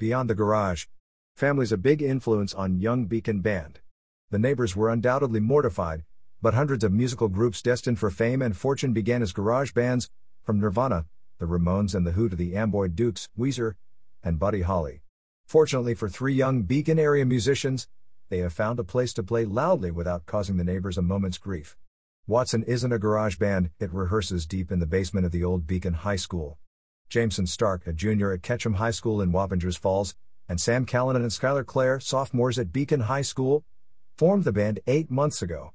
Beyond the Garage. Family's a big influence on young Beacon Band. The neighbors were undoubtedly mortified, but hundreds of musical groups destined for fame and fortune began as garage bands, from Nirvana, the Ramones and the Who to the Amboy Dukes, Weezer, and Buddy Holly. Fortunately for three young Beacon area musicians, they have found a place to play loudly without causing the neighbors a moment's grief. Watson isn't a garage band, it rehearses deep in the basement of the old Beacon High School. Jameson Stark, a junior at Ketcham High School in Wappingers Falls, and Sam Callanan and Skylar Clair, sophomores at Beacon High School, formed the band eight months ago.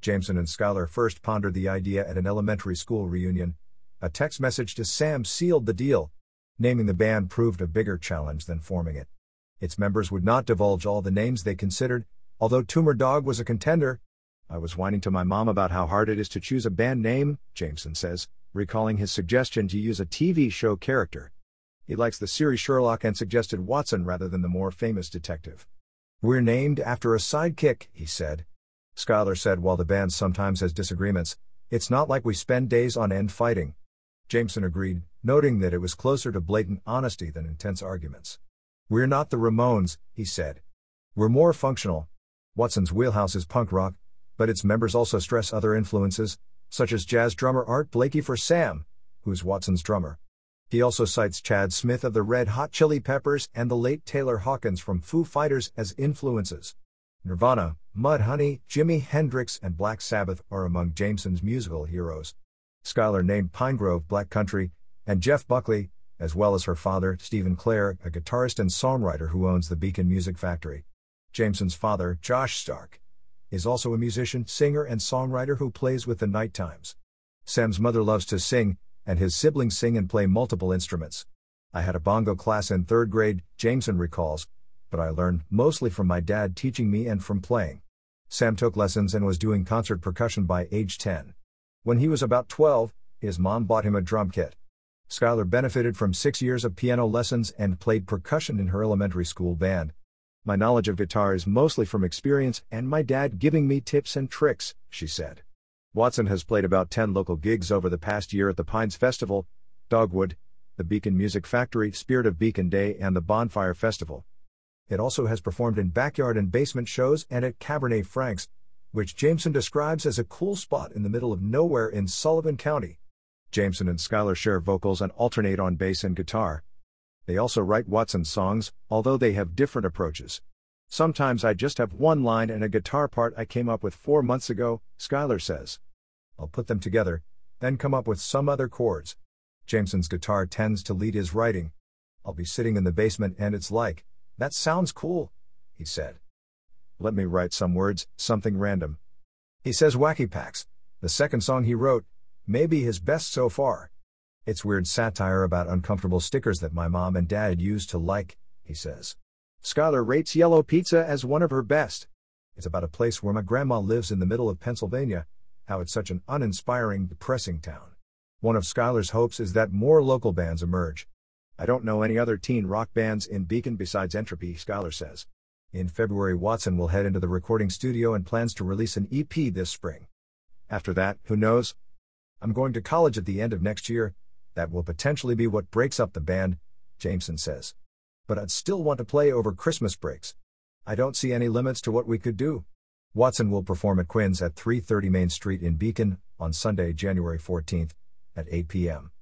Jameson and Skylar first pondered the idea at an elementary school reunion. A text message to Sam sealed the deal. Naming the band proved a bigger challenge than forming it. Its members would not divulge all the names they considered, although Tumor Dog was a contender. I was whining to my mom about how hard it is to choose a band name, Jameson says, recalling his suggestion to use a TV show character. He likes the series Sherlock and suggested Watson rather than the more famous detective. We're named after a sidekick, he said. Skylar said while the band sometimes has disagreements, it's not like we spend days on end fighting. Jameson agreed, noting that it was closer to blatant honesty than intense arguments. We're not the Ramones, he said. We're more functional. Watson's wheelhouse is punk rock, but its members also stress other influences, such as jazz drummer Art Blakey for Sam, who's Watson's drummer. He also cites Chad Smith of the Red Hot Chili Peppers and the late Taylor Hawkins from Foo Fighters as influences. Nirvana, Mudhoney, Jimi Hendrix, and Black Sabbath are among Jameson's musical heroes. Skylar named Pinegrove Black Country, and Jeff Buckley, as well as her father, Stephen Clair, a guitarist and songwriter who owns the Beacon Music Factory. Jameson's father, Josh Stark, is also a musician, singer, and songwriter who plays with the Night Times. Sam's mother loves to sing, and his siblings sing and play multiple instruments. I had a bongo class in third grade, Jameson recalls, but I learned mostly from my dad teaching me and from playing. Sam took lessons and was doing concert percussion by age 10. When he was about 12, his mom bought him a drum kit. Skylar benefited from six years of piano lessons and played percussion in her elementary school band. My knowledge of guitar is mostly from experience and my dad giving me tips and tricks, she said. Watson has played about 10 local gigs over the past year at the Pines Festival, Dogwood, the Beacon Music Factory, Spirit of Beacon Day, and the Bonfire Festival. It also has performed in backyard and basement shows and at Cabernet Frank's, which Jameson describes as a cool spot in the middle of nowhere in Sullivan County. Jameson and Skylar share vocals and alternate on bass and guitar. They also write Watson songs, although they have different approaches. Sometimes I just have one line and a guitar part I came up with four months ago, Skylar says. I'll put them together, then come up with some other chords. Jameson's guitar tends to lead his writing. I'll be sitting in the basement and it's like, that sounds cool, he said. Let me write some words, something random. He says Wacky Packs, the second song he wrote, may be his best so far. It's weird satire about uncomfortable stickers that my mom and dad used to like, he says. Skylar rates Yellow Pizza as one of her best. It's about a place where my grandma lives in the middle of Pennsylvania, how it's such an uninspiring, depressing town. One of Skylar's hopes is that more local bands emerge. I don't know any other teen rock bands in Beacon besides Entropy, Skylar says. In February, Watson will head into the recording studio and plans to release an EP this spring. After that, who knows? I'm going to college at the end of next year. That will potentially be what breaks up the band, Jameson says. But I'd still want to play over Christmas breaks. I don't see any limits to what we could do. Watson will perform at Quinn's at 330 Main Street in Beacon on Sunday, January 14th at 8 p.m.